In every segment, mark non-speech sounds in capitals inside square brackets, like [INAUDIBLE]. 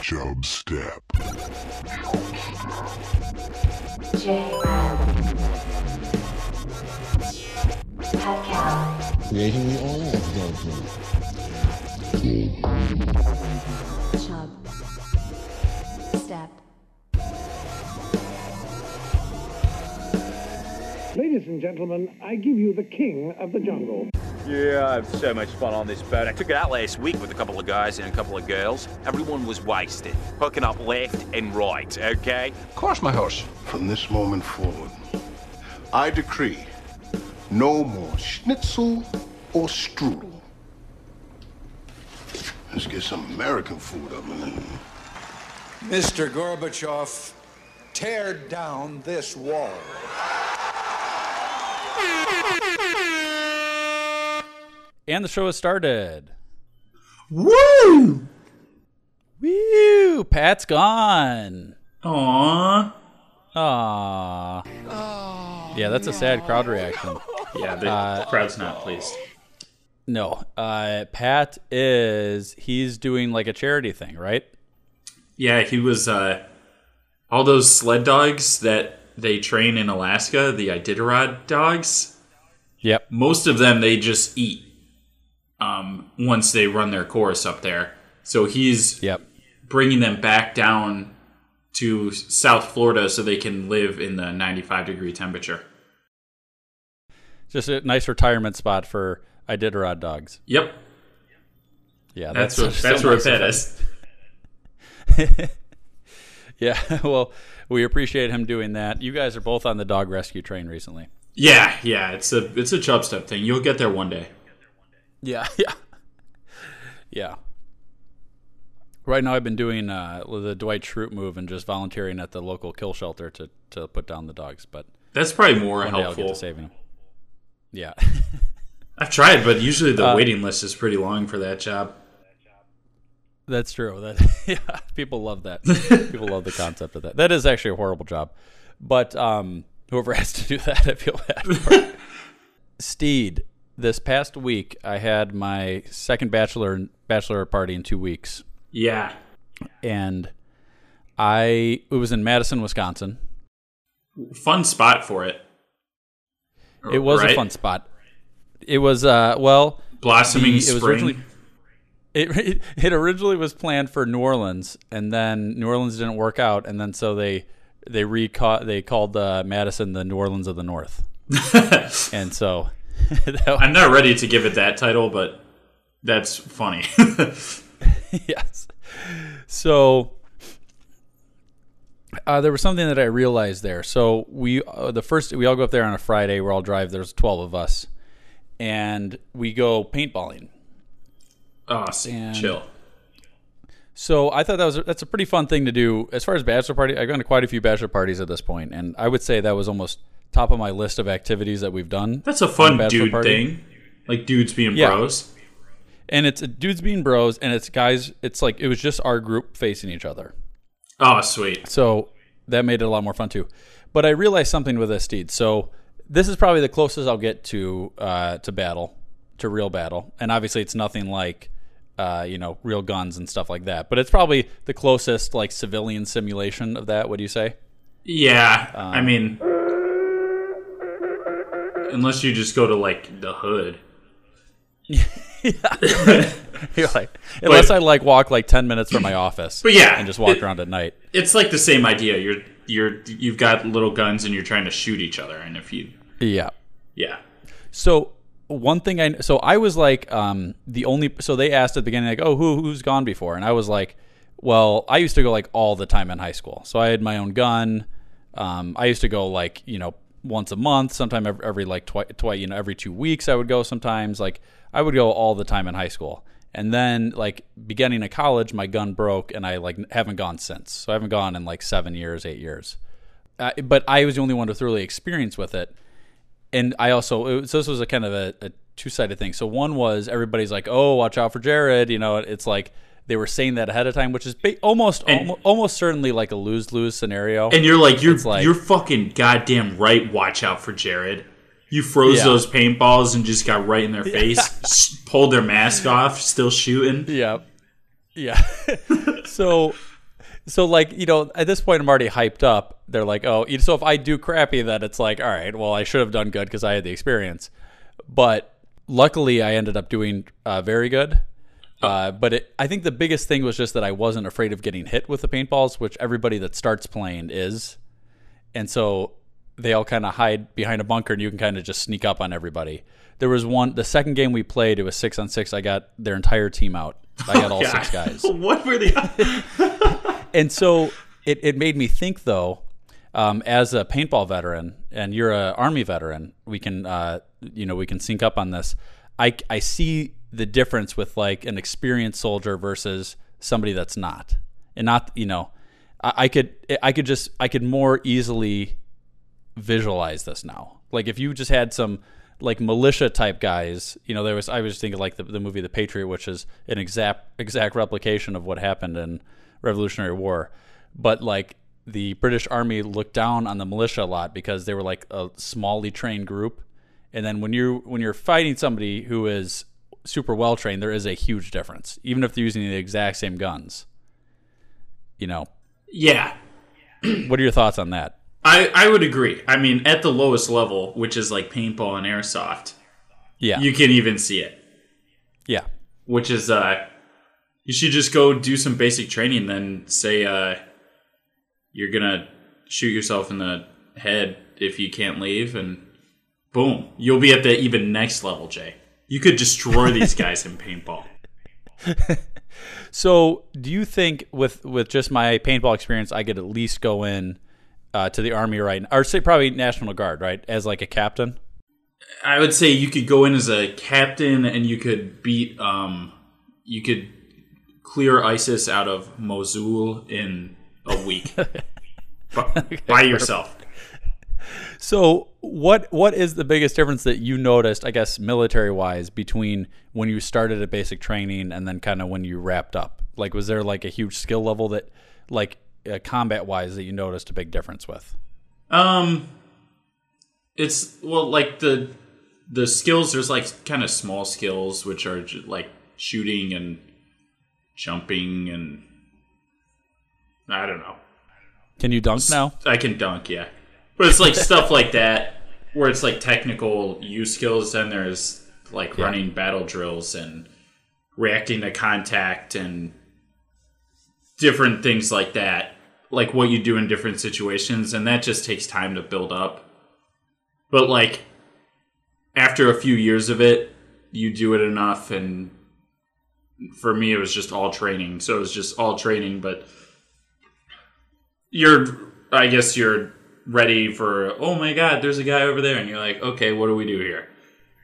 Chub Step. Creating the oil of. Chub. Step. Ladies and gentlemen, I give you the king of the jungle. Yeah, I have so much fun on this boat. I took it out last week with a couple of guys and a couple of girls. Everyone was wasted, hooking up left and right, okay? Of course, my horse. From this moment forward, I decree no more schnitzel or strudel. Let's get some American food up in there. Mr. Gorbachev, tear down this wall. And the show has started. Woo! Woo! Pat's gone. Aww. Aww. Yeah, that's a sad crowd reaction. Yeah, the Uh, crowd's not pleased. No, uh, Pat is he's doing like a charity thing, right? Yeah, he was uh, all those sled dogs that they train in Alaska, the Iditarod dogs. Yep. Most of them they just eat um, once they run their course up there. So he's Yep. bringing them back down to South Florida so they can live in the 95 degree temperature. Just a nice retirement spot for Iditarod dogs. Yep, Yeah, that's so that's where it is. [LAUGHS] Yeah, well, we appreciate him doing that. You guys are both on the dog rescue train recently. Yeah, yeah, it's a it's a chub step thing. You'll get there one day. Yeah, [LAUGHS] yeah, yeah. Right now, I've been doing uh, the Dwight Schrute move and just volunteering at the local kill shelter to to put down the dogs. But That's probably more one day I'll get helpful. to saving them. Yeah, [LAUGHS] I've tried, but usually the Uh, waiting list is pretty long for that job. that's true. That [LAUGHS] yeah, people love that. people love the concept of that. That is actually a horrible job, but um, whoever has to do that, I feel bad. For. Steed, this past week, I had my second bachelor bachelor party in two weeks. Yeah, and I it was in Madison, Wisconsin. fun spot for it. It was a fun spot. It was uh well Blossoming the- it spring. was originally [LAUGHS] it it originally was planned for New Orleans and then New Orleans didn't work out and then so they they reca- they called uh, Madison the New Orleans of the North. [LAUGHS] and so [LAUGHS] I'm not ready to give it that title, but that's funny. [LAUGHS] yes. So uh, there was something that I realized there. So we uh, the first we all go up there on a Friday. We all drive. There's twelve of us, and we go paintballing. oh, And- chill. So I thought that was that's a pretty fun thing to do. As far as bachelor party, I've gone to quite a few bachelor parties at this point, and I would say that was almost top of my list of activities that we've done. That's a fun dude party. thing. Like dudes being Yeah. bros. And it's dudes being bros, and it's guys. It's like it was just our group facing each other. Oh, sweet. So that made it a lot more fun too. But I realized something with this deed. So this is probably the closest I'll get to uh, to battle, to real battle, and obviously it's nothing like uh, you know real guns and stuff like that. But it's probably the closest like civilian simulation of that. What do you say? Yeah, Um, I mean, unless you just go to like the hood. [LAUGHS] [LAUGHS] You're like, unless I like walk like ten minutes from my office, But yeah, and just walk it- around at night. It's like the same idea. You're you're you've got little guns and you're trying to shoot each other, and if you Yeah. yeah So one thing I so I was like um, the only so they asked at the beginning like oh who who's gone before and I was like well I used to go like all the time in high school so I had my own gun um, I used to go like you know once a month sometime every, every like twice twi- you know every two weeks I would go sometimes like I would go all the time in high school and then like beginning of college my gun broke and I like haven't gone since so I haven't gone in like seven years eight years uh, but I was the only one with really experience with it and I also so this was a kind of a, a two sided thing. So one was everybody's like, "Oh, watch out for Jared." You know, it's like they were saying that ahead of time, which is ba- almost And- almo- almost certainly like a lose lose scenario. and you're like you're like- you're fucking goddamn right. Watch out for Jared. You froze Yeah. those paintballs and just got right in their [LAUGHS] face. Pulled their mask off, still shooting. yeah, Yeah. [LAUGHS] so, so like you know, at this point, I'm already hyped up. They're like, oh, so if I do crappy, then it's like, all right, well, I should have done good because I had the experience. But luckily, I ended up doing uh, very good. Uh, but it, I think the biggest thing was just that I wasn't afraid of getting hit with the paintballs, which everybody that starts playing is. And so they all kind of hide behind a bunker, and you can kind of just sneak up on everybody. There was one, the second game we played, it was six on six. I got their entire team out. I got [LAUGHS] all six guys. [LAUGHS] what were the? [LAUGHS] And so it, it made me think, though, um, as a paintball veteran, and you're a army veteran, we can, uh, you know, we can sync up on this. I, I see the difference with like an experienced soldier versus somebody that's not, and not, you know, I, I could, I could just, I could more easily visualize this now. Like if you just had some like militia type guys, you know, there was I was thinking like the, the movie The Patriot, which is an exact exact replication of what happened in Revolutionary War, but like the British Army looked down on the militia a lot because they were like a smallly trained group, and then when you when you're fighting somebody who is super well trained, there is a huge difference, even if they're using the exact same guns. You know, yeah, what are your thoughts on that? I I would agree. I mean, at the lowest level, which is like paintball and airsoft, Yeah, you can even see it. yeah, Which is uh, you should just go do some basic training, then say uh, you're gonna shoot yourself in the head if you can't leave, and boom, you'll be at the even next level, Jay. You could destroy these guys in paintball. [LAUGHS] So, do you think with with just my paintball experience, I could at least go in uh, to the army right, or say probably National Guard, right, as like a captain? I would say you could go in as a captain and you could beat um you could clear ISIS out of Mosul in a week. [LAUGHS] by, by yourself. So, what what is the biggest difference that you noticed, I guess, military wise, between when you started at basic training and then kind of when you wrapped up? Like, was there like a huge skill level that, like, uh, combat wise, that you noticed a big difference with? Um it's well like the the skills there's like kind of small skills which are like shooting and jumping and I don't know. Can you dunk now? I can dunk, yeah. But it's like stuff like that where it's like technical use skills. Then there's like Yeah. running battle drills and reacting to contact and different things like that. Like what you do in different situations. And that just takes time to build up. But like after a few years of it, you do it enough. And for me, it was just all training. So it was just all training, but you're I guess you're ready for oh my god, there's a guy over there and you're like, okay, what do we do here?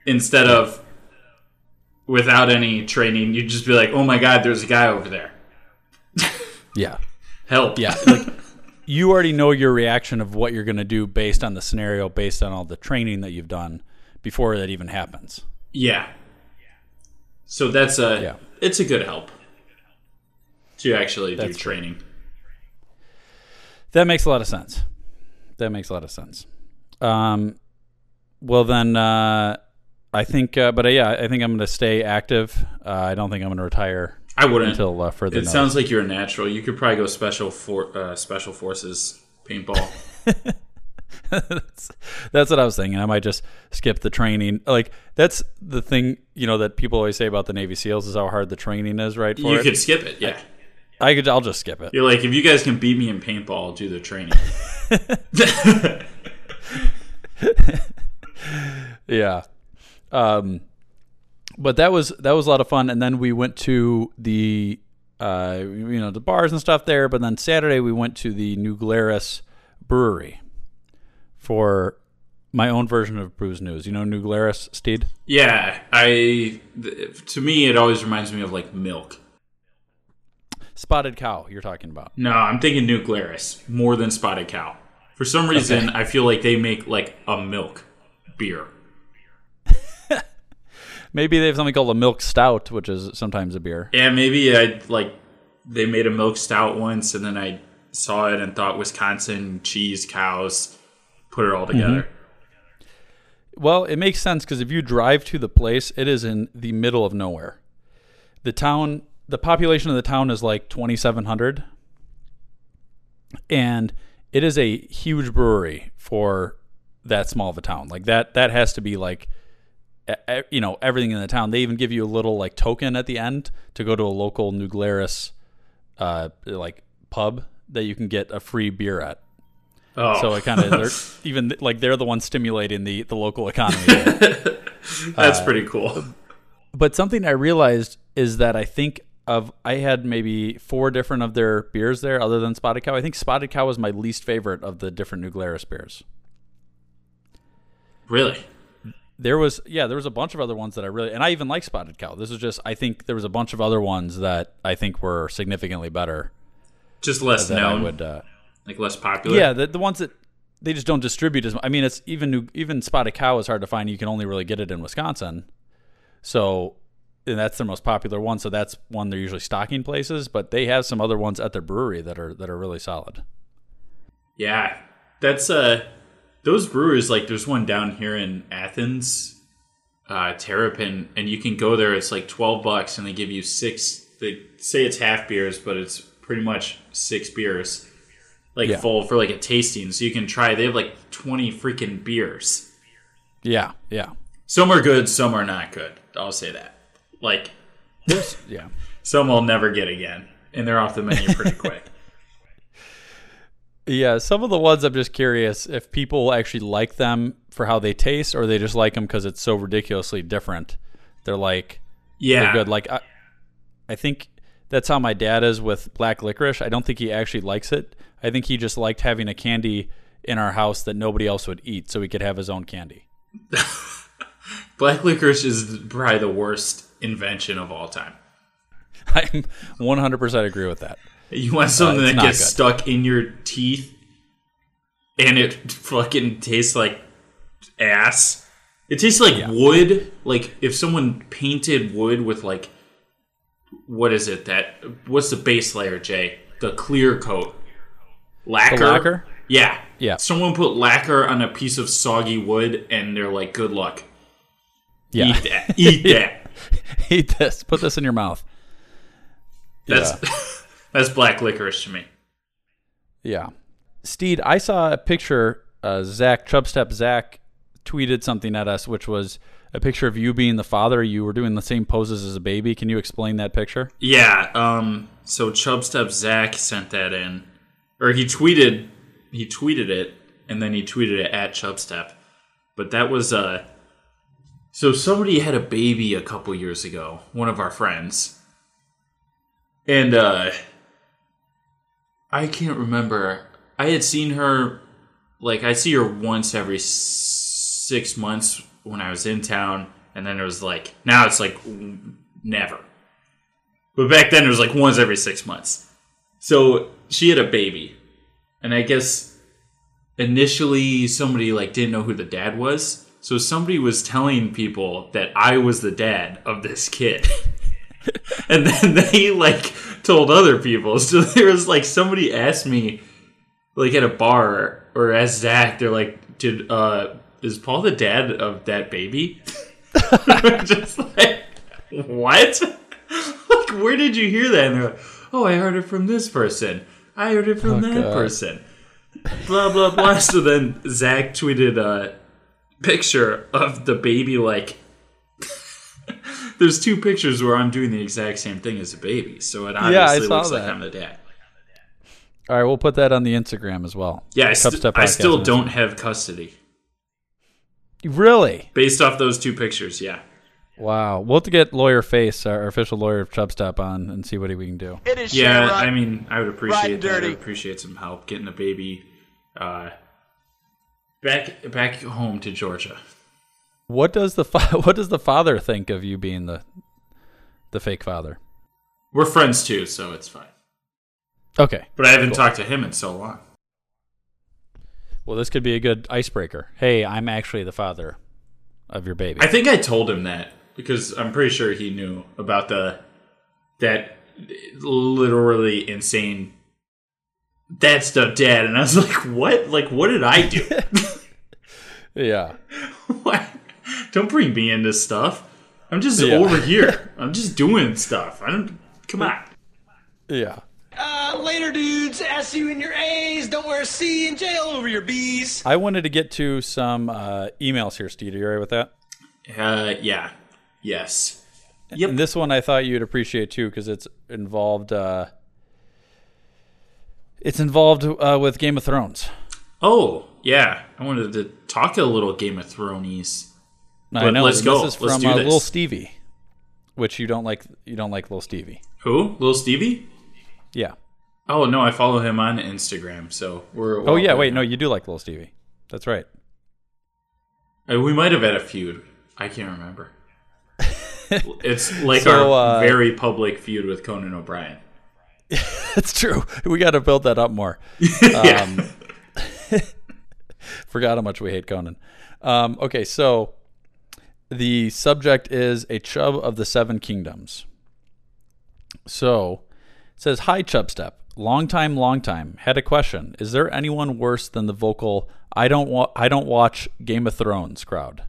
Instead of without any training, you'd just be like, oh my god, there's a guy over there. [LAUGHS] Yeah. Help. Yeah, [LAUGHS] like you already know your reaction of what you're going to do based on the scenario, based on all the training that you've done before that even happens. Yeah. So that's a Yeah. it's a good help to actually do That's true. training. That makes a lot of sense. That makes a lot of sense. Um, well then, uh, I think, uh, but uh, yeah, I think I'm going to stay active. Uh, I don't think I'm going to retire I wouldn't. until uh, further. it notice. sounds like you're a natural. You could probably go special for uh, special forces paintball. that's, [LAUGHS] [LAUGHS] that's what I was thinking. I might just skip the training. Like that's the thing, you know, that people always say about the Navy SEALs is how hard the training is, right? For you it. could skip it, yeah. I could. I'll just skip it. You're like, if you guys can beat me in paintball, I'll do the training. [LAUGHS] Yeah. Um, but that was that was a lot of fun, and then we went to the uh, you know the bars and stuff there. But then Saturday we went to the New Glarus Brewery for my own version of Brews News. You know New Glarus, Steed? Yeah, I. th- To me, it always reminds me of like milk. Spotted cow. You're talking about? No, I'm thinking New Glarus more than Spotted Cow. For some reason, I feel like they make like a milk beer. [LAUGHS] Maybe they have something called a milk stout, which is sometimes a beer. Yeah, maybe I like they made a milk stout once, and then I saw it and thought Wisconsin cheese cows. Put it all mm-hmm. together. Well, it makes sense because if you drive to the place, it is in the middle of nowhere. The town the population of the town is like 2,700, and it is a huge brewery for that small of a town. Like that, that has to be like, you know, everything in the town. They even give you a little like token at the end to go to a local New Glarus, uh, like pub that you can get a free beer at. Oh, So it kind of they're [LAUGHS] even like they're the ones stimulating the the local economy. [LAUGHS] that's pretty cool. but something I realized is that I think of I had maybe four different of their beers there, other than Spotted Cow. I think Spotted Cow was my least favorite of the different New Glarus beers. Really? There was yeah, there was a bunch of other ones that I really and I even like Spotted Cow. This is just I think there was a bunch of other ones that I think were significantly better Just less that known, would. Uh, like less popular. yeah, the the ones that they just don't distribute as. I mean, it's even new, even Spotted Cow is hard to find. You can only really get it in Wisconsin, so and that's their most popular one. So that's one they're usually stocking places. But they have some other ones at their brewery that are that are really solid. Yeah, that's uh, those brewers. Like, there's one down here in Athens, uh, Terrapin, and you can go there. It's like twelve bucks, and they give you six. They say it's half beers, but it's pretty much six beers, like Yeah. full for like a tasting. So you can try. They have like twenty freaking beers. Yeah, yeah, Some are good, some are not good. I'll say that. Like, There's, yeah. some will never get again, and they're off the menu pretty [LAUGHS] quick. Yeah, some of the ones I'm just curious if people actually like them for how they taste, or they just like them because it's so ridiculously different. They're like Yeah, they're good. Like I, I think that's how my dad is with black licorice. I don't think he actually likes it. I think he just liked having a candy in our house that nobody else would eat, so he could have his own candy. [LAUGHS] black licorice is probably the worst invention of all time. I'm 100% agree with that. You want something Uh, that gets good. stuck in your teeth and it fucking tastes like ass. It tastes like Yeah. wood. Like if someone painted wood with like what is it that what's the base layer, Jay? The clear coat. Lacquer. The lacquer? Yeah. Yeah. Someone put lacquer on a piece of soggy wood and they're like, good luck. Yeah. Eat that. [LAUGHS] Eat that. Eat this. Put this in your mouth. That's [LAUGHS] that's black licorice to me. Yeah. Steed, I saw a picture. Uh, Zach, Chubstep Zach, tweeted something at us, which was a picture of you being the father. You were doing the same poses as a baby. Can you explain that picture? Yeah. Um. So Chubstep Zach sent that in, or he tweeted. He tweeted it, and then he tweeted it at Chubstep. But that was uh. So somebody had a baby a couple years ago. One of our friends. And uh. I can't remember. I had seen her, like I see her once every six months when I was in town, and then it was like now it's like never. But back then it was like once every six months. So she had a baby. And I guess initially somebody like didn't know who the dad was. So somebody was telling people that I was the dad of this kid. [LAUGHS] and then they like told other people. So [LAUGHS] there was like somebody asked me like at a bar or asked Zach, they're like, Did uh is Paul the dad of that baby? [LAUGHS] Just like what? like, where did you hear that? And they're like, oh, I heard it from this person. I heard it from Oh, that God. person. Blah blah blah. so then Zach tweeted a picture of the baby. Like, [LAUGHS] there's two pictures where I'm doing the exact same thing as a baby. So it Yeah, I obviously saw looks like. I'm the dad. All right, we'll put that on the Instagram as well. Yeah, I, st- Chubstep I still don't have custody Really? based off those two pictures. Yeah. Wow. We'll have to get lawyer Face, our official lawyer of Chubstep, on and see what we can do. It is Yeah, I mean, I would appreciate Riding that. I would appreciate some help getting the baby uh, back back home to Georgia. What does the fa- [LAUGHS] what does the father think of you being the the fake father? We're friends too, so it's fine. Okay. But I haven't talked to him in so long. Well, this could be a good icebreaker. Hey, I'm actually the father of your baby. I think I told him that because I'm pretty sure he knew about the that literally insane that stuff, Dad. And I was [LAUGHS] like, "What? Like, what did I do? [LAUGHS] yeah. [LAUGHS] what? Don't bring me into stuff. I'm just Yeah. over here. I'm just doing stuff. I don't Come on. Yeah. Uh, later, dudes. S you in your A's. Don't wear a C in jail over your B's. I wanted to get to some uh, emails here, Steve. Are you all right with that? Uh, yeah. Yes. And this one I thought you'd appreciate too because it's involved. Uh, it's involved uh, with Game of Thrones. Oh, yeah. I wanted to talk a little Game of Thrones. I know. let's go. This is Let's from do uh, this. Little Stevie, which you don't like. You don't like Little Stevie. Who? Little Stevie? Yeah. Oh no, I follow him on Instagram. So we're. Oh yeah. Wait. No, you do like Little Stevie. That's right. Uh, We might have had a feud. I can't remember. [LAUGHS] it's like So, our uh, very public feud with Conan O'Brien. [LAUGHS] That's true. We got to build that up more. [LAUGHS] Um, [LAUGHS] forgot how much we hate Conan. Um, okay, so the subject is a chub of the seven kingdoms. So it says, "Hi Chubstep, long time, long time. Had a question. Is there anyone worse than the vocal I don't wa- I don't watch Game of Thrones crowd?"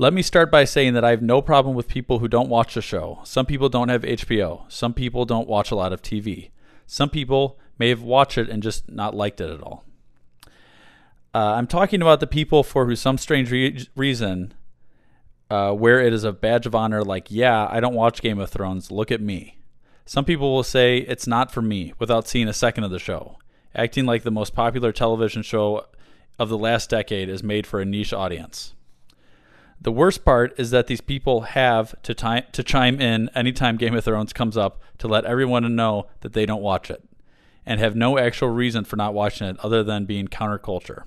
Let me start by saying that I have no problem with people who don't watch the show. Some people don't have HBO. Some people don't watch a lot of TV. Some people may have watched it and just not liked it at all. Uh, I'm talking about the people for who some strange re- reason uh, where it is a badge of honor, like, yeah, I don't watch Game of Thrones, look at me. Some people will say it's not for me without seeing a second of the show, acting like the most popular television show of the last decade is made for a niche audience. The worst part is that these people have to time to chime in anytime Game of Thrones comes up to let everyone know that they don't watch it, and have no actual reason for not watching it other than being counterculture.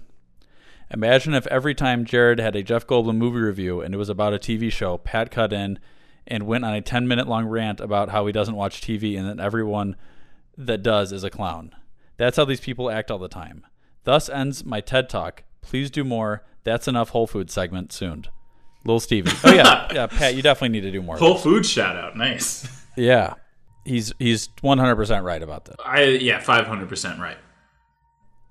Imagine if every time Jared had a Jeff Goldblum movie review and it was about a TV show, Pat cut in and went on a 10 minute long rant about how he doesn't watch TV and that everyone that does is a clown. That's how these people act all the time. Thus ends my TED Talk. Please do more. That's enough Whole Food segment soon. Little Stevie. Oh yeah, [LAUGHS] yeah, Pat, you definitely need to do more. Whole. Food shout out. Nice. [LAUGHS] Yeah, he's he's 100 percent right about that. I yeah, five hundred percent right.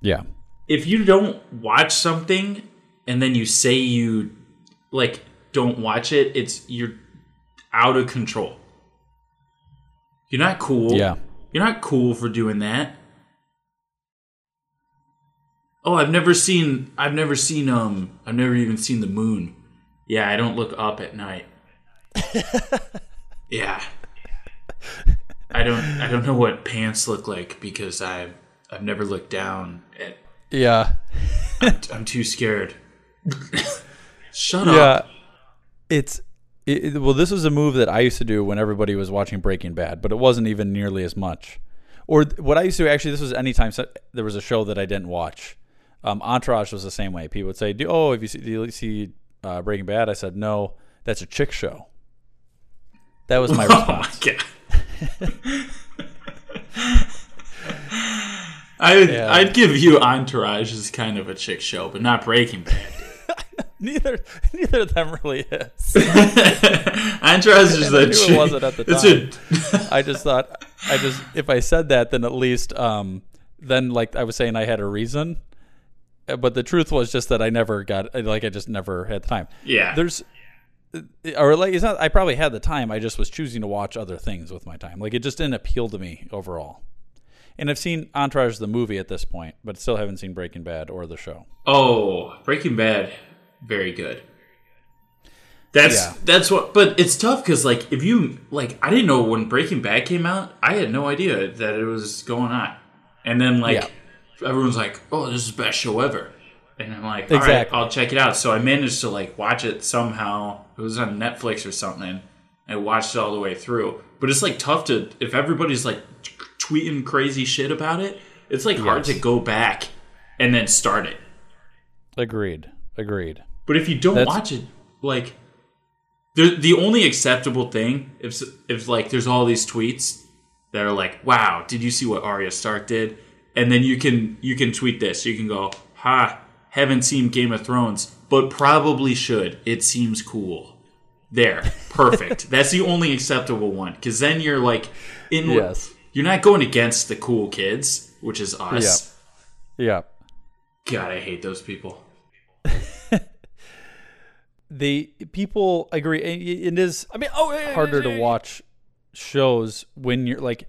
Yeah, If you don't watch something and then you say you like don't watch it, it's you're out of control. You're not cool. Yeah. You're not cool for doing that. Oh, I've never seen I've never seen um I've never even seen the moon. Yeah, I don't look up at night. [LAUGHS] yeah. I don't I don't know what pants look like because I've I've never looked down at yeah, I'm, I'm too scared. Shut yeah. up. It's it, well, this was a move that I used to do when everybody was watching Breaking Bad, but it wasn't even nearly as much. Or what I used to actually, this was anytime there was a show that I didn't watch. Um, Entourage was the same way. People would say, "Oh, have you see, do you see uh, Breaking Bad?" I said, "No, that's a chick show." That was my [LAUGHS] Oh my response. god. [LAUGHS] I Yeah. I'd give you Entourage as kind of a chick show, but not Breaking Bad. [LAUGHS] neither, neither of them really is. Entourage is a chick. it wasn't at the It's time. a I just thought, I just if I said that, then at least, um, then like I was saying, I had a reason. Uh, But the truth was just that I never got, like, I just never had the time. Yeah. There's, uh, or like it's not. I probably had the time. I just was choosing to watch other things with my time. Like it just didn't appeal to me overall. And I've seen Entourage the movie at this point, but still haven't seen Breaking Bad or the show. Oh, Breaking Bad, very good. That's Yeah. that's what, but it's tough because like if you like, I didn't know when Breaking Bad came out. I had no idea that it was going on, and then like everyone's like, "Oh, this is the best show ever," and I'm like, "All right, Exactly. I'll check it out." So I managed to like watch it somehow. It was on Netflix or something. I watched it all the way through, but it's like tough to if everybody's like tweeting crazy shit about it. It's like hard to go back and then start it. Agreed. Agreed. But if you don't That's- watch it, like the the only acceptable thing if if like there's all these tweets that are like, "Wow, did you see what Arya Stark did?" And then you can you can tweet this. You can go, "Ha, haven't seen Game of Thrones, but probably should. It seems cool." There, perfect. [LAUGHS] That's the only acceptable one because then you're like in. Yes. You're not going against the cool kids, which is us. Yeah. God, I hate those people. [LAUGHS] the people agree. It it is. I mean, oh, harder to watch. shows when you're like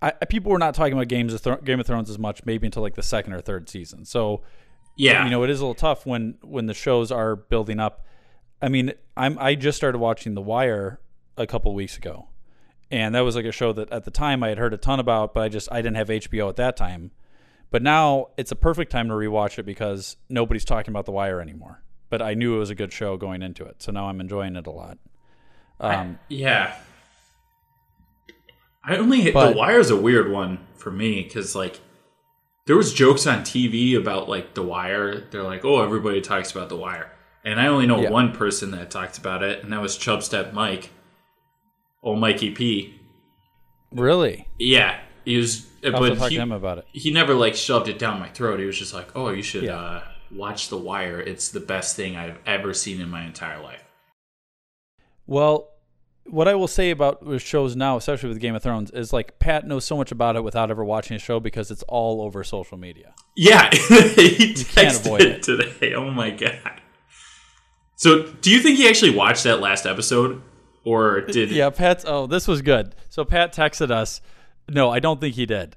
I, I- people were not talking about games of Thro- Game of Thrones as much maybe until like the second or third season. So Yeah. you know it is a little tough when when the shows are building up. I mean, I'm I just started watching The Wire a couple weeks ago, and that was like a show that at the time I had heard a ton about, but I just I didn't have HBO at that time. But now it's a perfect time to rewatch it because nobody's talking about The Wire anymore. But I knew it was a good show going into it, so now I'm enjoying it a lot. Um, Yeah. I only hit But- the wire's a weird one for me because like there was jokes on TV about like the wire. They're like, oh, everybody talks about the wire, and I only know Yeah. one person that talked about it, and that was Chubstep Mike, old Mikey P. really, Yeah, he was, to but talk he, to him about it. he never like shoved it down my throat. He was just like, oh, you should Yeah. uh, watch the wire. It's the best thing I've ever seen in my entire life. Well, what I will say about shows now, especially with Game of Thrones, is like Pat knows so much about it without ever watching a show because it's all over social media. Yeah, [LAUGHS] he can't texted avoid it it. today. Oh my god! So, do you think he actually watched that last episode, or did? Yeah, Pat's. Oh, this was good. So Pat texted us. No, I don't think he did.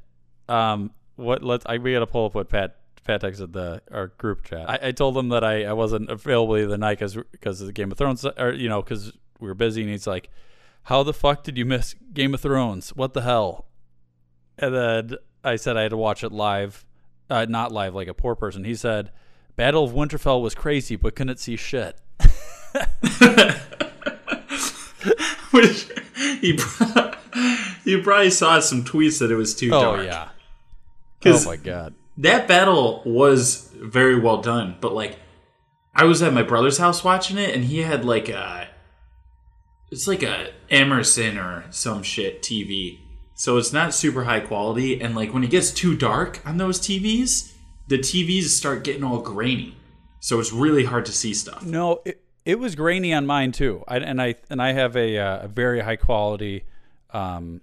Um, what? Let's. I, we got to pull up what Pat. Pat texted the our group chat. I, I told him that I, I wasn't available the night because because of the Game of Thrones, or you know, because we were busy. And he's like, "How the fuck did you miss Game of Thrones? What the hell?" And then I said I had to watch it live, uh, not live like a poor person. He said, "Battle of Winterfell was crazy, but couldn't see shit." [LAUGHS] Which he pro- you probably saw some tweets that it was too Oh dark. yeah. Oh my god. that battle was very well done, but like I was at my brother's house watching it and he had like a it's like a Emerson or some shit TV. So it's not super high quality and like when it gets too dark on those TVs, the TVs start getting all grainy. So it's really hard to see stuff. No, it, it was grainy on mine too. I, and I and I have a, uh, a very high quality. Um,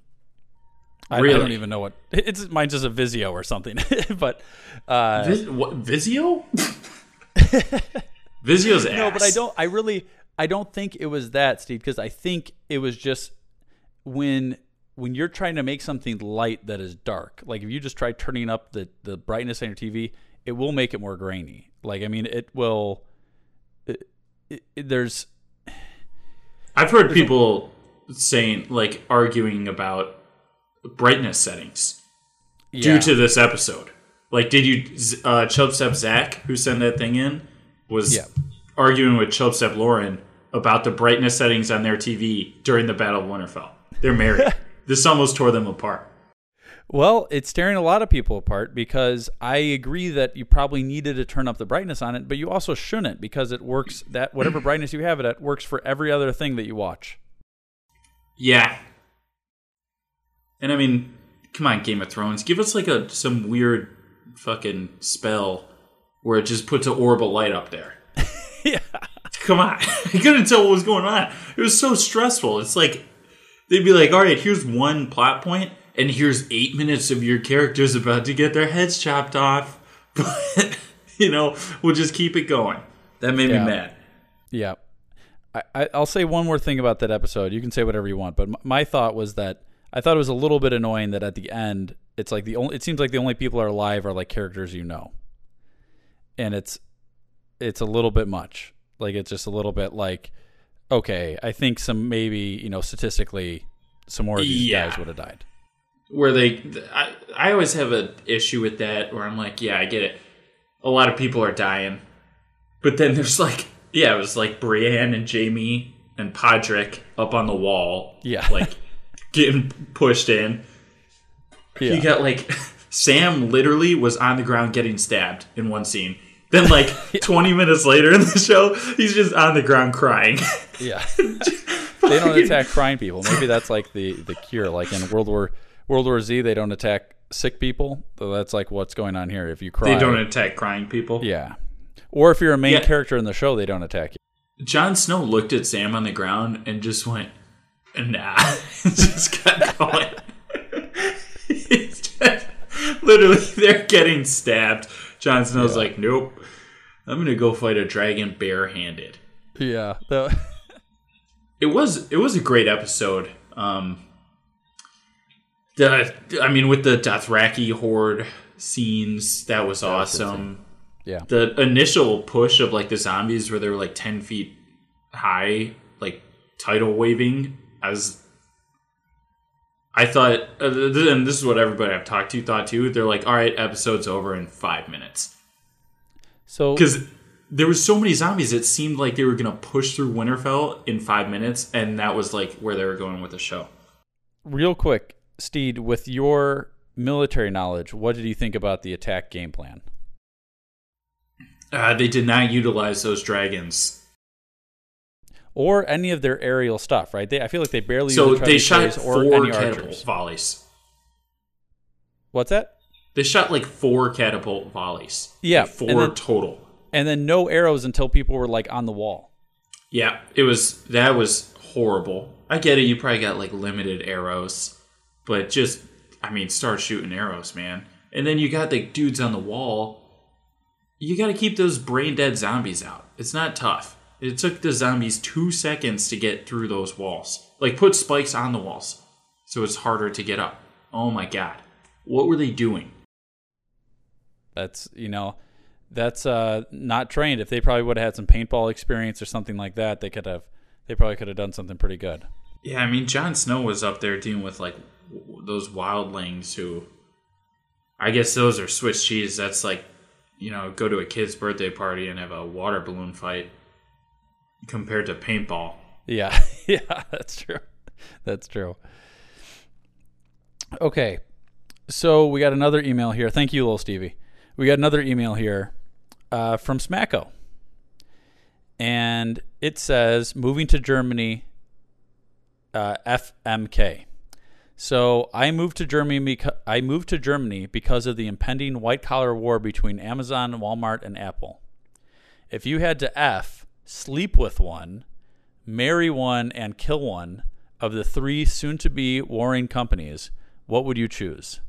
I, I Really? don't even know what it's. Mine's just a Vizio or something. [LAUGHS] but uh, Vis- what Vizio? [LAUGHS] Vizio's ass. no, but I don't. I really. I don't think it was that, Steve, because I think it was just when when you're trying to make something light that is dark. Like if you just try turning up the the brightness on your TV, it will make it more grainy. Like I mean, it will. It, it, it- there's I've heard people saying like arguing about brightness settings due to this episode. Like, did you uh, Chubstep Zach, who sent that thing in, was Yeah. arguing with Chubstep Lauren about the brightness settings on their TV during the Battle of Winterfell. They're married. [LAUGHS] this almost tore them apart. Well, it's tearing a lot of people apart because I agree that you probably needed to turn up the brightness on it, but you also shouldn't because it works that whatever [CLEARS THROAT] brightness you have it at works for every other thing that you watch. Yeah. And I mean, come on, Game of Thrones, give us like a some weird fucking spell where it just puts an orb of light up there. [LAUGHS] yeah. Come on. [LAUGHS] I couldn't tell what was going on. It was so stressful. It's like they'd be like, all right, here's one plot point, and here's eight minutes of your characters about to get their heads chopped off. [LAUGHS] But, you know, we'll just keep it going. That made Yeah. me mad. Yeah. I, I, I'll say one more thing about that episode. You can say whatever you want, but m- my thought was that I thought it was a little bit annoying that at the end, it's like the only. It seems like the only people are alive are like characters you know, and it's it's a little bit much. Like it's just a little bit like, okay, I think some maybe you know statistically, some more of these Yeah. guys would have died. where they I, I always have an issue with that where I'm like, yeah, I get it. A lot of people are dying. But then there's like yeah, it was like Brienne and Jaime and Podrick up on the wall. Yeah. Like [LAUGHS] getting pushed in. Yeah. You got like [LAUGHS] Sam literally was on the ground getting stabbed in one scene. Then like [LAUGHS] 20 minutes later in the show, he's just on the ground crying. [LAUGHS] Yeah. [LAUGHS] they don't attack crying people. Maybe that's like the the cure. Like in World War World War Z, they don't attack sick people. So that's like what's going on here. If you cry, they don't attack crying people. Yeah. Or if you're a main Yeah. character in the show, they don't attack you. Jon Snow looked at Sam on the ground and just went, nah. just kept going. Literally, they're getting stabbed. Jon Snow's like, nope. I'm going to go fight a dragon barehanded. Yeah. The- [LAUGHS] It was it was a great episode. Um, The, I mean, with the Dothraki horde scenes, that was awesome. Yeah. The initial push of like the zombies where they were like 10 feet high, like tidal waving, as I thought, uh, and this is what everybody I've talked to thought too. They're like, all right, episode's over in five minutes. So Because there was so many zombies, it seemed like they were going to push through Winterfell in five minutes, and that was like where they were going with the show. real quick, Steed, with your military knowledge, what did you think about the attack game plan? Uh, they did not utilize those dragons. Or any of their aerial stuff, right? They, I feel like they barely So use the they shot or four any catapult volleys. What's that? They shot like four catapult volleys. Yeah, Like, four and then- total. And then no arrows until people were like on the wall. Yeah, it was that was horrible. I get it. You probably got like limited arrows, but just I mean, start shooting arrows, man. And then you got the dudes on the wall. You got to keep those brain dead zombies out. It's not tough. It took the zombies two seconds to get through those walls. Like put spikes on the walls, so it's harder to get up. Oh my god, what were they doing? That's you know, that's uh not trained. If they probably would have had some paintball experience or something like that, they could have. They probably could have done something pretty good. Yeah, I mean, Jon Snow was up there dealing with like w- those wildlings who, I guess those are Swiss cheese. That's like, you know, go to a kid's birthday party and have a water balloon fight compared to paintball. Yeah, [LAUGHS] yeah, that's true. That's true. Okay, so we got another email here. Thank you, little Stevie. We got another email here uh, from Smacko, and it says moving to Germany. Uh, FMK. So I moved to Germany. Because, I moved to Germany because of the impending white collar war between Amazon, Walmart, and Apple. If you had to F sleep with one, marry one, and kill one of the three soon to be warring companies, what would you choose?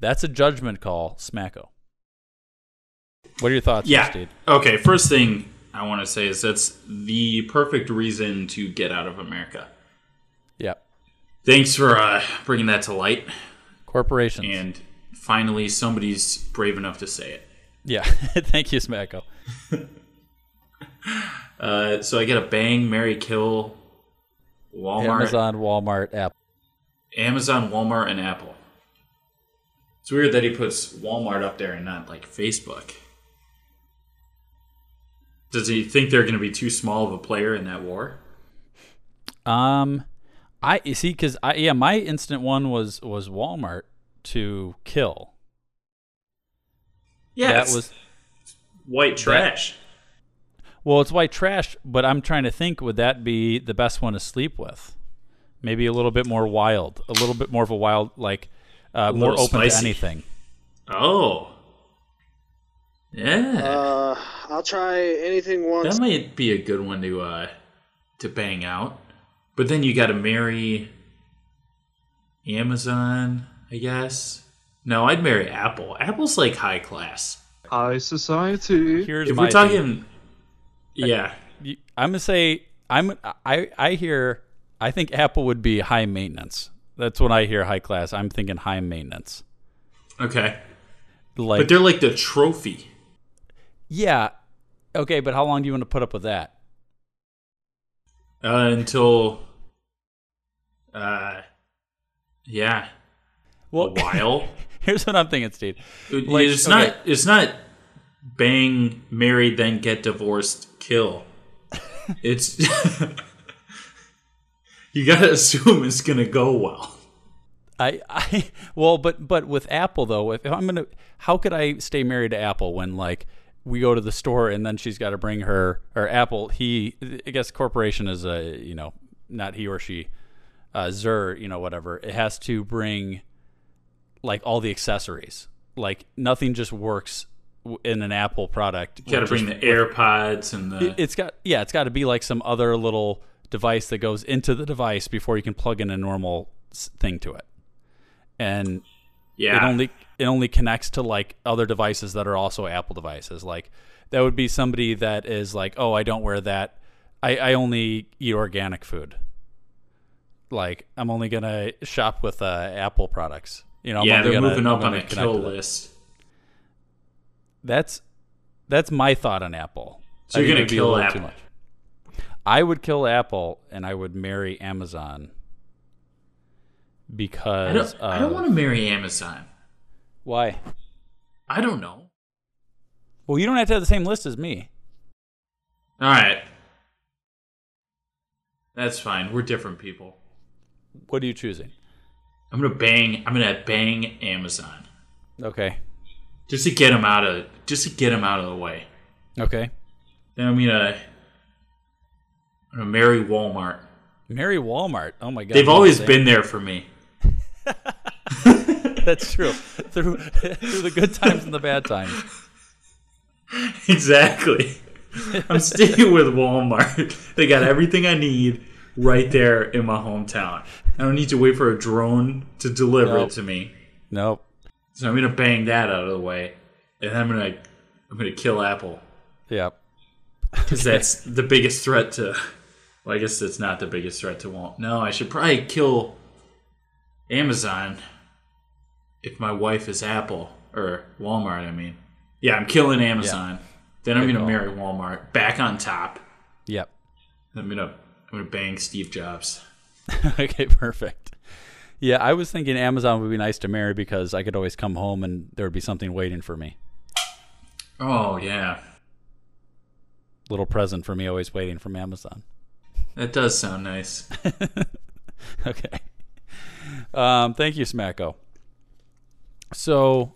That's a judgment call, Smacko. What are your thoughts, Yeah. Steve? Okay, first thing I want to say is that's the perfect reason to get out of America. Yeah. Thanks for uh, bringing that to light. Corporations. And finally, somebody's brave enough to say it. Yeah. [LAUGHS] Thank you, Smacko. [LAUGHS] Uh, so I get a bang, Mary kill, Walmart, Amazon, Walmart, Apple. Amazon, Walmart, and Apple. It's weird that he puts Walmart up there and not like Facebook. Does he think they're going to be too small of a player in that war? Um, I you see because I yeah my instant one was was Walmart to kill. Yeah, that was white trash. Well, it's white trash, but I'm trying to think would that be the best one to sleep with? Maybe a little bit more wild, a little bit more of a wild, like uh, more little open to anything. Oh, yeah, Uh, I'll try anything once. that might be a good one to uh to bang out. But then you got to marry Amazon, I guess. No, I'd marry Apple. Apple's like high class. High society. Here's if my we're talking, thing. Yeah, You- I'm gonna say I'm I I hear I think Apple would be high maintenance. That's when I hear high class. I'm thinking high maintenance. okay. Like but they're like the trophy. yeah, okay, but how long do you want to put up with that? Uh, until, uh, yeah, Well, a while. [LAUGHS] here's what I'm thinking, Steve. Like, it's okay. not. It's not bang, marry, then get divorced, kill. It's [LAUGHS] you gotta assume it's gonna go well. I, I well, but but with Apple though, if, I'm gonna, how could I stay married to Apple when like we go to the store and then she's got to bring her or Apple? He, I guess, corporation is a you know not he or she, uh, Zer, you know whatever. It has to bring like all the accessories. Like nothing just works in an Apple product. You gotta bring the AirPods and the. it- it's got yeah, it's got to be like some other little device that goes into the device before you can plug in a normal thing to it. And Yeah. it only it only connects to like other devices that are also Apple devices. Like that would be somebody that is like, oh, I don't wear that. I, I only eat organic food. like I'm only gonna shop with uh, Apple products. You know, I'm yeah, they're gonna- moving up on connect kill to list. That's that's my thought on Apple. So I you're gonna kill little too Apple. much. I would kill Apple, and I would marry Amazon I because don't, I don't want to marry Amazon. Why? I don't know. Well, you don't have to have the same list as me. All right. That's fine. We're different people. What are you choosing? I'm gonna bang. I'm gonna bang Amazon Okay. Just to get him out of just to get them out of the way. Okay. Then I'm gonna uh, I'm gonna marry Walmart. Marry Walmart. Oh my god. They've always been there for me. [LAUGHS] That's true. [LAUGHS] through through the good times and the bad times. [LAUGHS] Exactly. I'm sticking with Walmart. They got everything I need right there in my hometown. I don't need to wait for a drone to deliver Nope. it to me. Nope. So I'm gonna bang that out of the way, and I'm gonna I'm gonna kill Apple Yeah, because that's the biggest threat to. Well, I guess it's not the biggest threat to Walmart. No, I should probably kill Amazon if my wife is Apple or Walmart. I mean, yeah, I'm killing Amazon. Then I'm Good gonna call. marry Walmart back on top. Yep. I'm gonna I'm gonna bang Steve Jobs. [LAUGHS] okay, perfect. Yeah, I was thinking Amazon would be nice to marry because I could always come home and there would be something waiting for me. Oh yeah, Little present for me, always waiting from Amazon. that does sound nice. [LAUGHS] okay. Um, thank you, Smacko. So,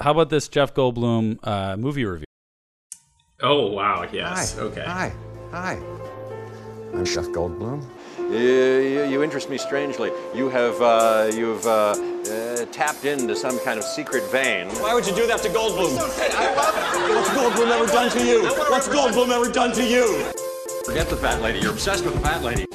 how about this Jeff Goldblum uh, movie review? Oh wow, yes. okay. Hi. Hi. I'm Jeff Goldblum. You, you, you interest me strangely. You have uh, you've uh, uh, tapped into some kind of secret vein. Why would you do that to Goldblum? What's Goldblum ever done to you? What's Goldblum ever done to you? Forget the fat lady. You're obsessed with the fat lady.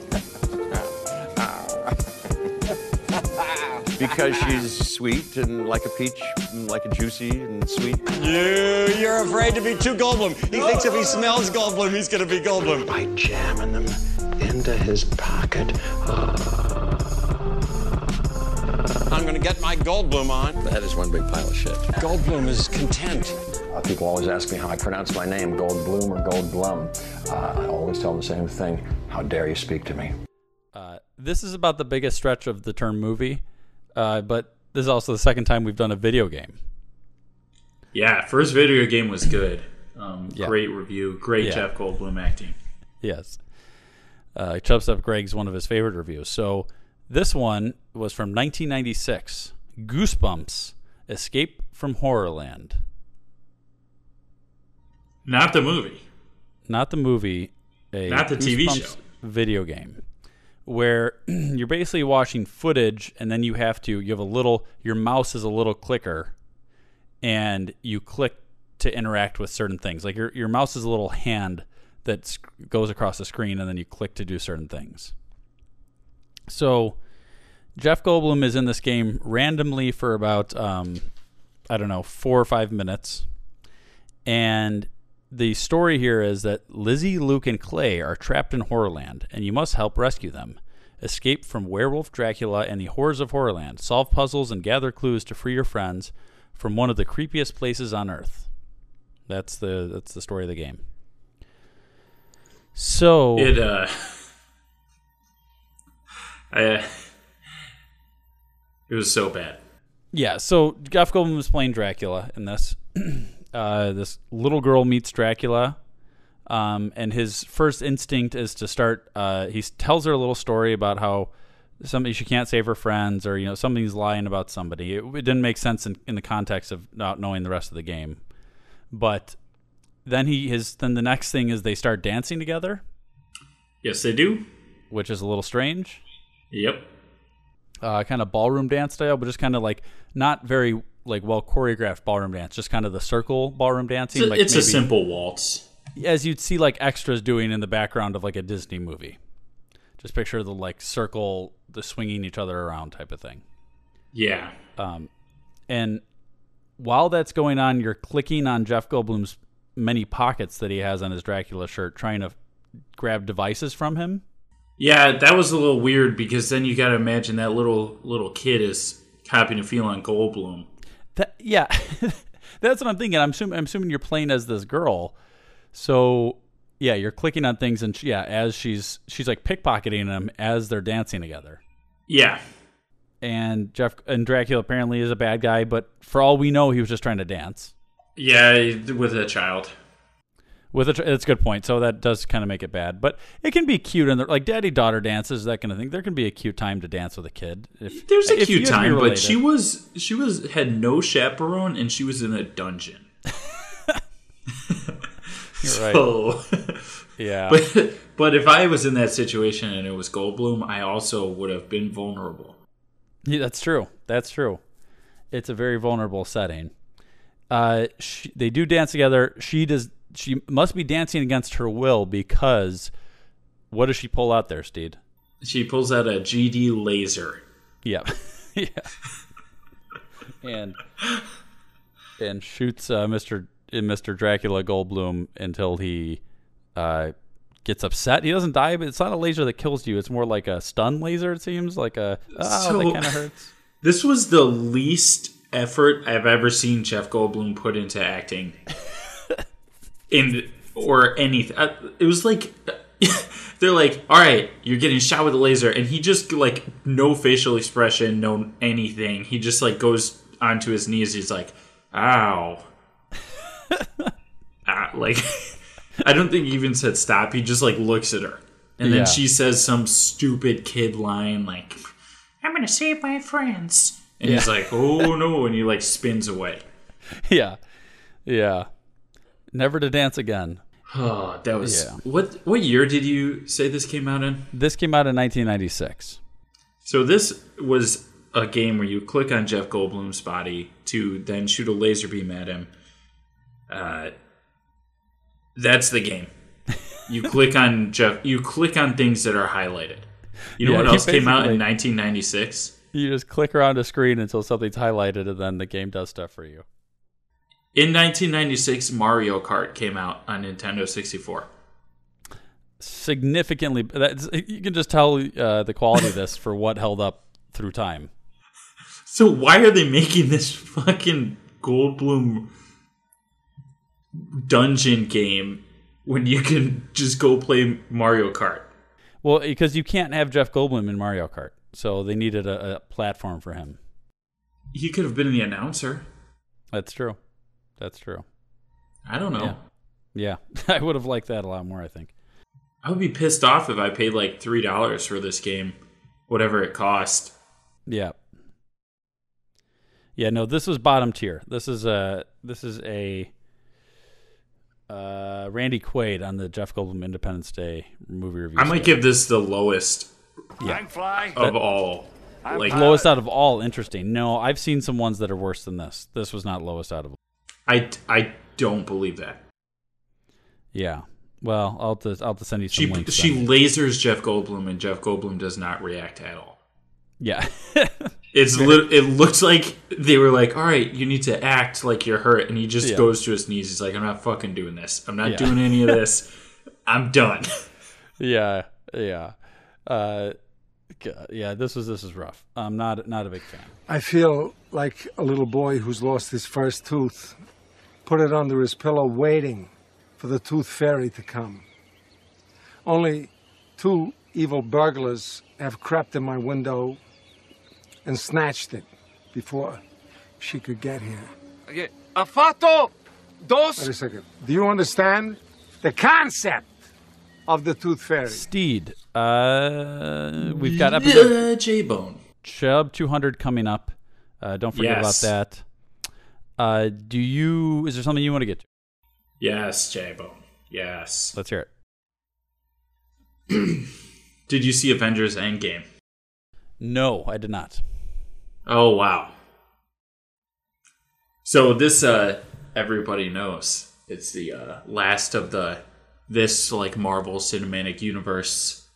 Because she's sweet and like a peach, and like a juicy and sweet. You, you're afraid to be too Goldblum. He thinks if he smells Goldblum, he's gonna be Goldblum. By jamming them into his pocket. I'm gonna get my Goldblum on. That is one big pile of shit. Goldblum is content. Uh, people always ask me how I pronounce my name, Goldblum or Goldblum. Uh, I always tell them the same thing. How dare you speak to me? Uh, this is about the biggest stretch of the term movie, uh, but this is also the second time we've done a video game. Yeah, first video game was good. Um, Yeah. Great review. Great Yeah. Jeff Goldblum acting. Yes. Uh, Chubbs Up Greg's one of his favorite reviews. So this one was from 1996 Goosebumps Escape from Horrorland. Not the movie. Not the movie, a Not the TV show. video game where [CLEARS THROAT] you're basically watching footage and then you have to, you have a little, your mouse is a little clicker and you click to interact with certain things. Like your, your mouse is a little hand that sc- goes across the screen and then you click to do certain things. So Jeff Goldblum is in this game randomly for about um, I don't know four or five minutes, and the story here is that Lizzie, Luke, and Clay are trapped in Horrorland, and you must help rescue them. Escape from werewolf Dracula and the horrors of Horrorland. Solve puzzles and gather clues to free your friends from one of the creepiest places on Earth. That's the that's the story of the game. So It uh, I, uh, it was so bad. Yeah, so Jeff Goldblum was playing Dracula in this. [CLEARS THROAT] uh, this little girl meets Dracula, um, and his first instinct is to start. Uh, he tells her a little story about how somebody she can't save her friends, or you know something's lying about somebody. It, it didn't make sense in, in the context of not knowing the rest of the game, but then he his then the next thing is they start dancing together, Yes, they do. which is a little strange. Yep. uh, kind of ballroom dance style, but just kind of like not very like well choreographed ballroom dance, just kind of the circle ballroom dancing. It's, a, like it's a simple waltz. as you'd see like extras doing in the background of like a Disney movie. Just picture the like circle, the swinging each other around type of thing. Yeah. Um, and while that's going on, you're clicking on Jeff Goldblum's many pockets that he has on his Dracula shirt, trying to grab devices from him. Yeah, that was a little weird because then you got to imagine that little little kid is copying a feel on Goldblum. That yeah, [LAUGHS] that's what I'm thinking. I'm assuming I'm assuming you're playing as this girl, so yeah, you're clicking on things and yeah, as she's she's like pickpocketing them as they're dancing together. Yeah, and Jeff and Dracula apparently is a bad guy, but for all we know, he was just trying to dance. Yeah, with a child. With a, it's a good point. So that does kind of make it bad, but it can be cute and like daddy daughter dances that kind of thing. There can be a cute time to dance with a kid. If, There's a if cute you have to be time, but she was she was had no chaperone and she was in a dungeon. [LAUGHS] [LAUGHS] You're right. So, Yeah. [LAUGHS] But but if I was in that situation and it was Goldblum, I also would have been vulnerable. Yeah, that's true. That's true. It's a very vulnerable setting. Uh, she, they do dance together. She does. She must be dancing against her will because what does she pull out there, Steed? She pulls out a GD laser. Yeah, [LAUGHS] yeah, and and shoots uh, Mister Mister Dracula Goldblum until he uh, gets upset. He doesn't die, but it's not a laser that kills you. It's more like a stun laser. It seems like a oh that kind of hurts. This was the least effort I've ever seen Jeff Goldblum put into acting. [LAUGHS] In or anything. Uh, It was like [LAUGHS] they're like, "All right, you're getting shot with a laser," and he just like no facial expression, no anything. He just like goes onto his knees. He's like, "Ow." [LAUGHS] Ah, like I don't think he even said stop. He just like looks at her. And then Yeah. she says some stupid kid line like I'm gonna save my friends. And he's like, Oh no, and he like spins away. [LAUGHS] yeah, yeah. Never to dance again. Oh, that was Yeah. what what year did you say this came out in? This came out in 1996. So this was a game where you click on Jeff Goldblum's body to then shoot a laser beam at him. Uh, that's the game. [LAUGHS] You click on Jeff. You click on things that are highlighted. You know Yeah, what else came out in 1996? You just click around a screen until something's highlighted, and then the game does stuff for you. In 1996, Mario Kart came out on Nintendo 64. Significantly, that's, you can just tell uh, the quality of this for what held up through time. So why are they making this fucking Goldblum dungeon game when you can just go play Mario Kart? Well, because you can't have Jeff Goldblum in Mario Kart, so they needed a, a platform for him. He could have been the announcer. That's true. That's true. I don't know. Yeah, yeah. [LAUGHS] I would have liked that a lot more. I think. I would be pissed off if I paid like three dollars for this game, whatever it cost. Yeah. Yeah, no, this was bottom tier. This is a this is a uh, Randy Quaid on the Jeff Goldblum Independence Day movie review. I might give this the lowest yeah. of all. Like lowest out of all. Interesting. No, I've seen some ones that are worse than this. This was not lowest out of. I I don't believe that. Yeah. Well, I'll have to, I'll have to send you some She links. she then. lasers Jeff Goldblum and Jeff Goldblum does not react at all. Yeah. [LAUGHS] It's lit it looks like they were like, "All right, you need to act like you're hurt," and he just Yeah. goes to his knees. He's like, "I'm not fucking doing this. I'm not Yeah. doing any of this. [LAUGHS] I'm done." yeah. Yeah. Uh, yeah. This was this is rough. I'm not not a big fan. I feel like a little boy who's lost his first tooth, put it under his pillow, waiting for the tooth fairy to come. Only two evil burglars have crept in my window and snatched it before she could get here. Ha fatto dos. Wait a second. Do you understand the concept of the tooth fairy? Steed. Uh, we've got episode Yeah, J Bone. Chubb 200 coming up. Uh, don't forget Yes. about that. Uh, do you? Is there something you want to get to? Yes, J Bone. Yes. Let's hear it. [CLEARS THROAT] Did you see Avengers Endgame? No, I did not. Oh wow. So this uh everybody knows it's the uh last of the this like Marvel Cinematic Universe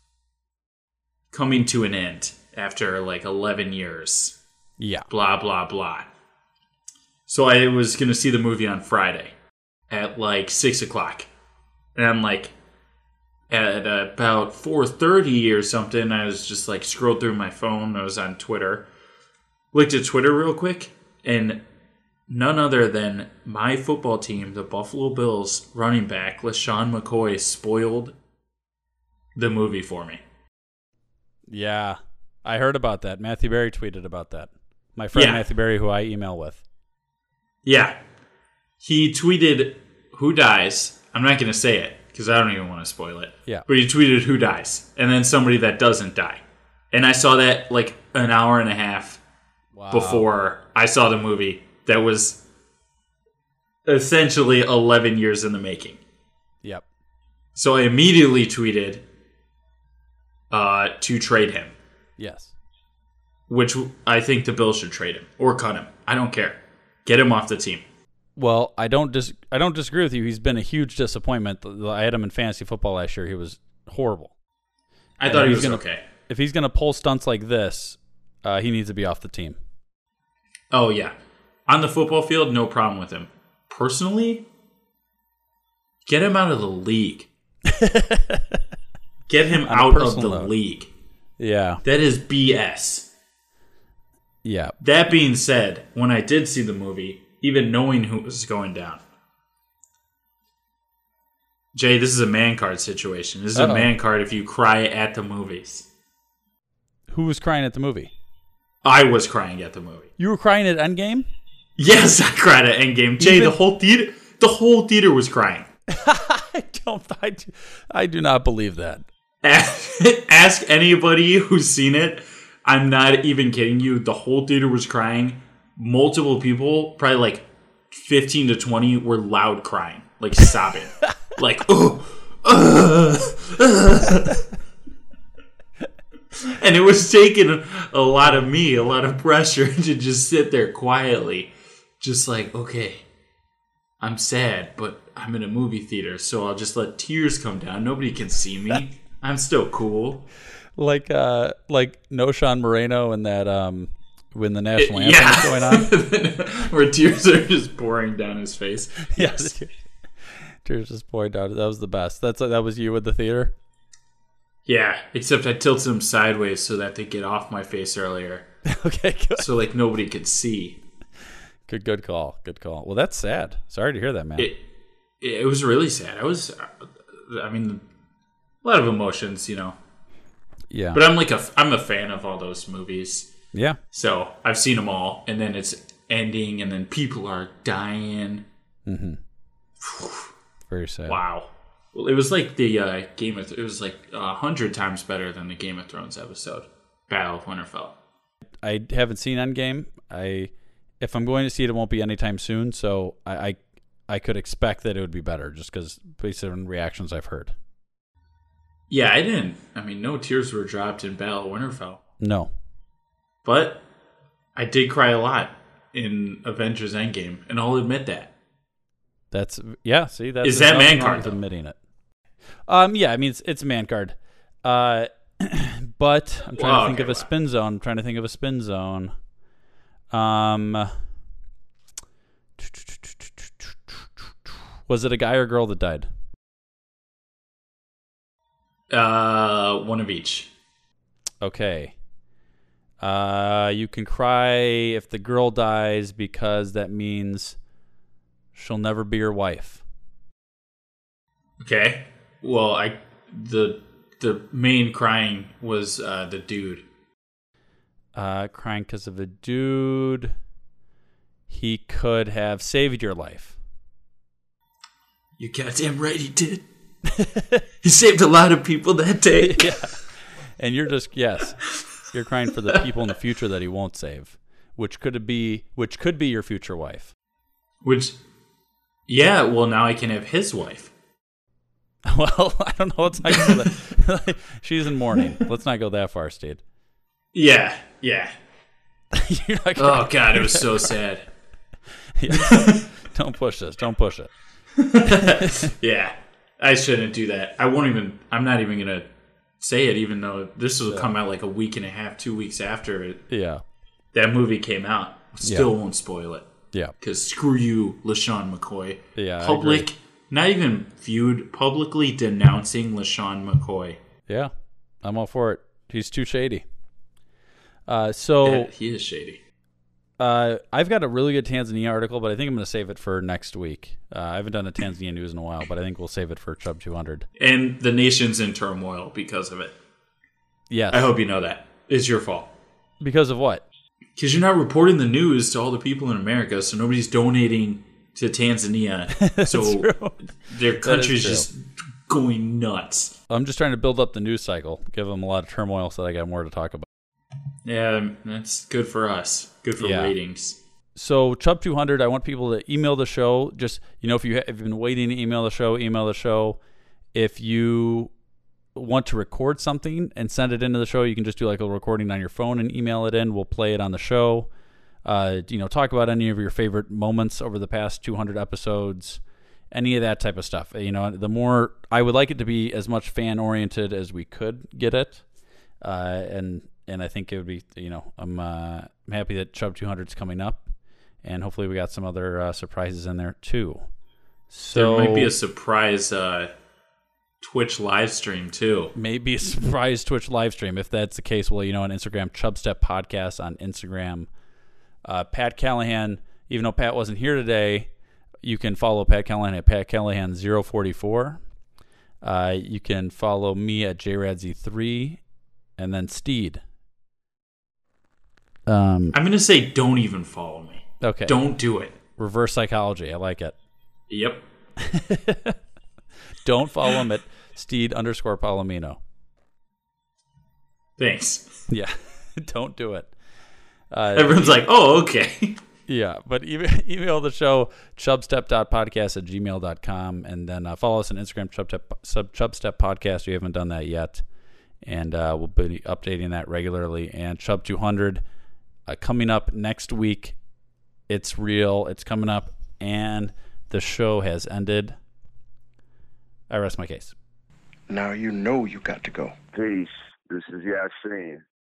coming to an end after like 11 years. Yeah. Blah blah blah. So I was gonna see the movie on Friday at like six o'clock, and I'm like, at about 4.30 or something i was just like scrolled through my phone i was on twitter looked at twitter real quick and none other than my football team the buffalo bills running back lesean mccoy spoiled the movie for me Yeah, I heard about that. Matthew Berry tweeted about that. My friend Yeah. Matthew Berry, who I email with. Yeah he tweeted who dies i'm not going to say it because i don't even want to spoil it Yeah. but he tweeted who dies and then somebody that doesn't die and i saw that like an hour and a half before I saw the movie that was essentially 11 years in the making. Yep. So I immediately tweeted uh, to trade him, Yes. which I think the Bills should trade him or cut him. I don't care. Get him off the team. Well, I don't dis- I don't disagree with you. He's been a huge disappointment. I had him in fantasy football last year. He was horrible. I And thought he was gonna, okay. If he's going to pull stunts like this, uh, he needs to be off the team. Oh, yeah. On the football field, no problem with him. Personally, get him out of the league. [LAUGHS] get him out of the note. league. Yeah. That is BS. Yeah. That being said, when I did see the movie, even knowing who was going down, Jay, this is a man card situation. This is Uh-oh. a man card if you cry at the movies. Who was crying at the movie? I was crying at the movie. You were crying at Endgame? Yes, [LAUGHS] I cried at Endgame. Jay, Even- the whole theater, the whole theater was crying. [LAUGHS] I don't. I do, I do not believe that. [LAUGHS] Ask anybody who's seen it. I'm not even kidding you. The whole theater was crying. Multiple people, probably like 15 to 20, were loud crying, like sobbing, [LAUGHS] like oh. and it was taking a lot of me, a lot of pressure [LAUGHS] to just sit there quietly, just like okay, I'm sad, but I'm in a movie theater, so I'll just let tears come down. Nobody can see me. I'm still cool. Like uh like Knowshon Moreno and that um when the national anthem yeah. was going on. [LAUGHS] Where tears are just pouring down his face. [LAUGHS] Yeah, tears, just pouring down. That was the best. That's like that was you at the theater. Yeah, except I tilted them sideways so that they get off my face earlier. [LAUGHS] okay, good. So like nobody could see. Good, good call. Good call. Well, that's sad. Sorry to hear that, man. It it was really sad. I was, I mean, a lot of emotions, you know. Yeah. But I'm like a I'm a fan of all those movies. Yeah. So I've seen them all, and then it's ending, and then people are dying. Mm-hmm. Very sad. Wow. Well, it was like the uh, Game of. It was like a hundred times better than the Game of Thrones episode, Battle of Winterfell. I haven't seen Endgame. I if I'm going to see it, it won't be anytime soon. So I I, I could expect that it would be better, just because based on reactions I've heard. Yeah, I didn't. I mean, no tears were dropped in Battle of Winterfell, No. but I did cry a lot in Avengers Endgame, and I'll admit that. That's yeah. See, that's Is that man card. Admitting it. Um. Yeah. I mean, it's, it's a man card. Uh. [CLEARS THROAT] but I'm trying Well, to think okay, of a spin zone. I'm trying to think of a spin zone. Um. [SNIFFS] Was it a guy or girl that died? Uh, one of each. Okay. Uh, you can cry if the girl dies because that means she'll never be your wife. Okay. Well, I the the main crying was uh, the dude. Uh, crying because of a dude. He could have saved your life. You goddamn right he did. He saved a lot of people that day. [LAUGHS] yeah. And you're just yes, you're crying for the people in the future that he won't save, which could be which could be your future wife. Which, yeah. Well, now I can have his wife. [LAUGHS] Well, I don't know. Let's not go that. [LAUGHS] She's in mourning. Let's not go that far, Steve. Yeah. Yeah. Oh god, it was so sad. Yeah. don't push this. Don't push it. yeah. I shouldn't do that. I won't even. I'm not even gonna say it, even though this will Yeah. come out like a week and a half, two weeks after it, Yeah. that movie came out. Still Yeah. won't spoil it. Yeah. Because screw you, LeSean McCoy. Yeah, Public. Not even viewed publicly denouncing LeSean McCoy. Yeah, I'm all for it. He's too shady. Uh, so Yeah, he is shady. Uh, I've got a really good Tanzania article, but I think I'm going to save it for next week. Uh, I haven't done a Tanzania news in a while, but I think we'll save it for Chubb 200. And the nation's in turmoil because of it. Yes. I hope you know that. It's your fault. Because of what? Because you're not reporting the news to all the people in America, so nobody's donating to Tanzania. [LAUGHS] so their country's just going nuts. I'm just trying to build up the news cycle, give them a lot of turmoil so that I got more to talk about. Yeah, that's good for us. Good for Yeah. ratings. So Chubb 200, I want people to email the show. Just you know, if you have if you've been waiting to email the show, email the show. If you want to record something and send it into the show, you can just do like a recording on your phone and email it in. We'll play it on the show. Uh, you know, talk about any of your favorite moments over the past 200 episodes, any of that type of stuff. You know, the more I would like it to be as much fan oriented as we could get it, uh, and and I think it would be you know I'm uh, I'm happy that Chubb 200 is coming up, and hopefully we got some other uh, surprises in there too. So there might be a surprise uh, Twitch live stream too. maybe a [LAUGHS] surprise Twitch live stream. If that's the case, well, you know, on Instagram, Chubstep Podcast on Instagram. Uh, Pat Callahan, even though Pat wasn't here today, you can follow Pat Callahan at Pat Callahan 044. Uh, you can follow me at JRadZ3 and then Steed. Um, I'm gonna say don't even follow me. okay. Don't do it. Reverse psychology. I like it. Yep. [LAUGHS] Don't follow him at Steed underscore Palomino. Thanks. Yeah. [LAUGHS] Don't do it. Uh, Everyone's like, oh, okay. [LAUGHS] Yeah, but email, email the show chubstep.podcast at gmail.com and then uh, follow us on Instagram, chubstep, sub, chubstep podcast. We haven't done that yet. And uh, we'll be updating that regularly. And Chub 200 uh, coming up next week. It's real. It's coming up. And the show has ended. I rest my case. Now you know you got to go. Peace. This is Yasin.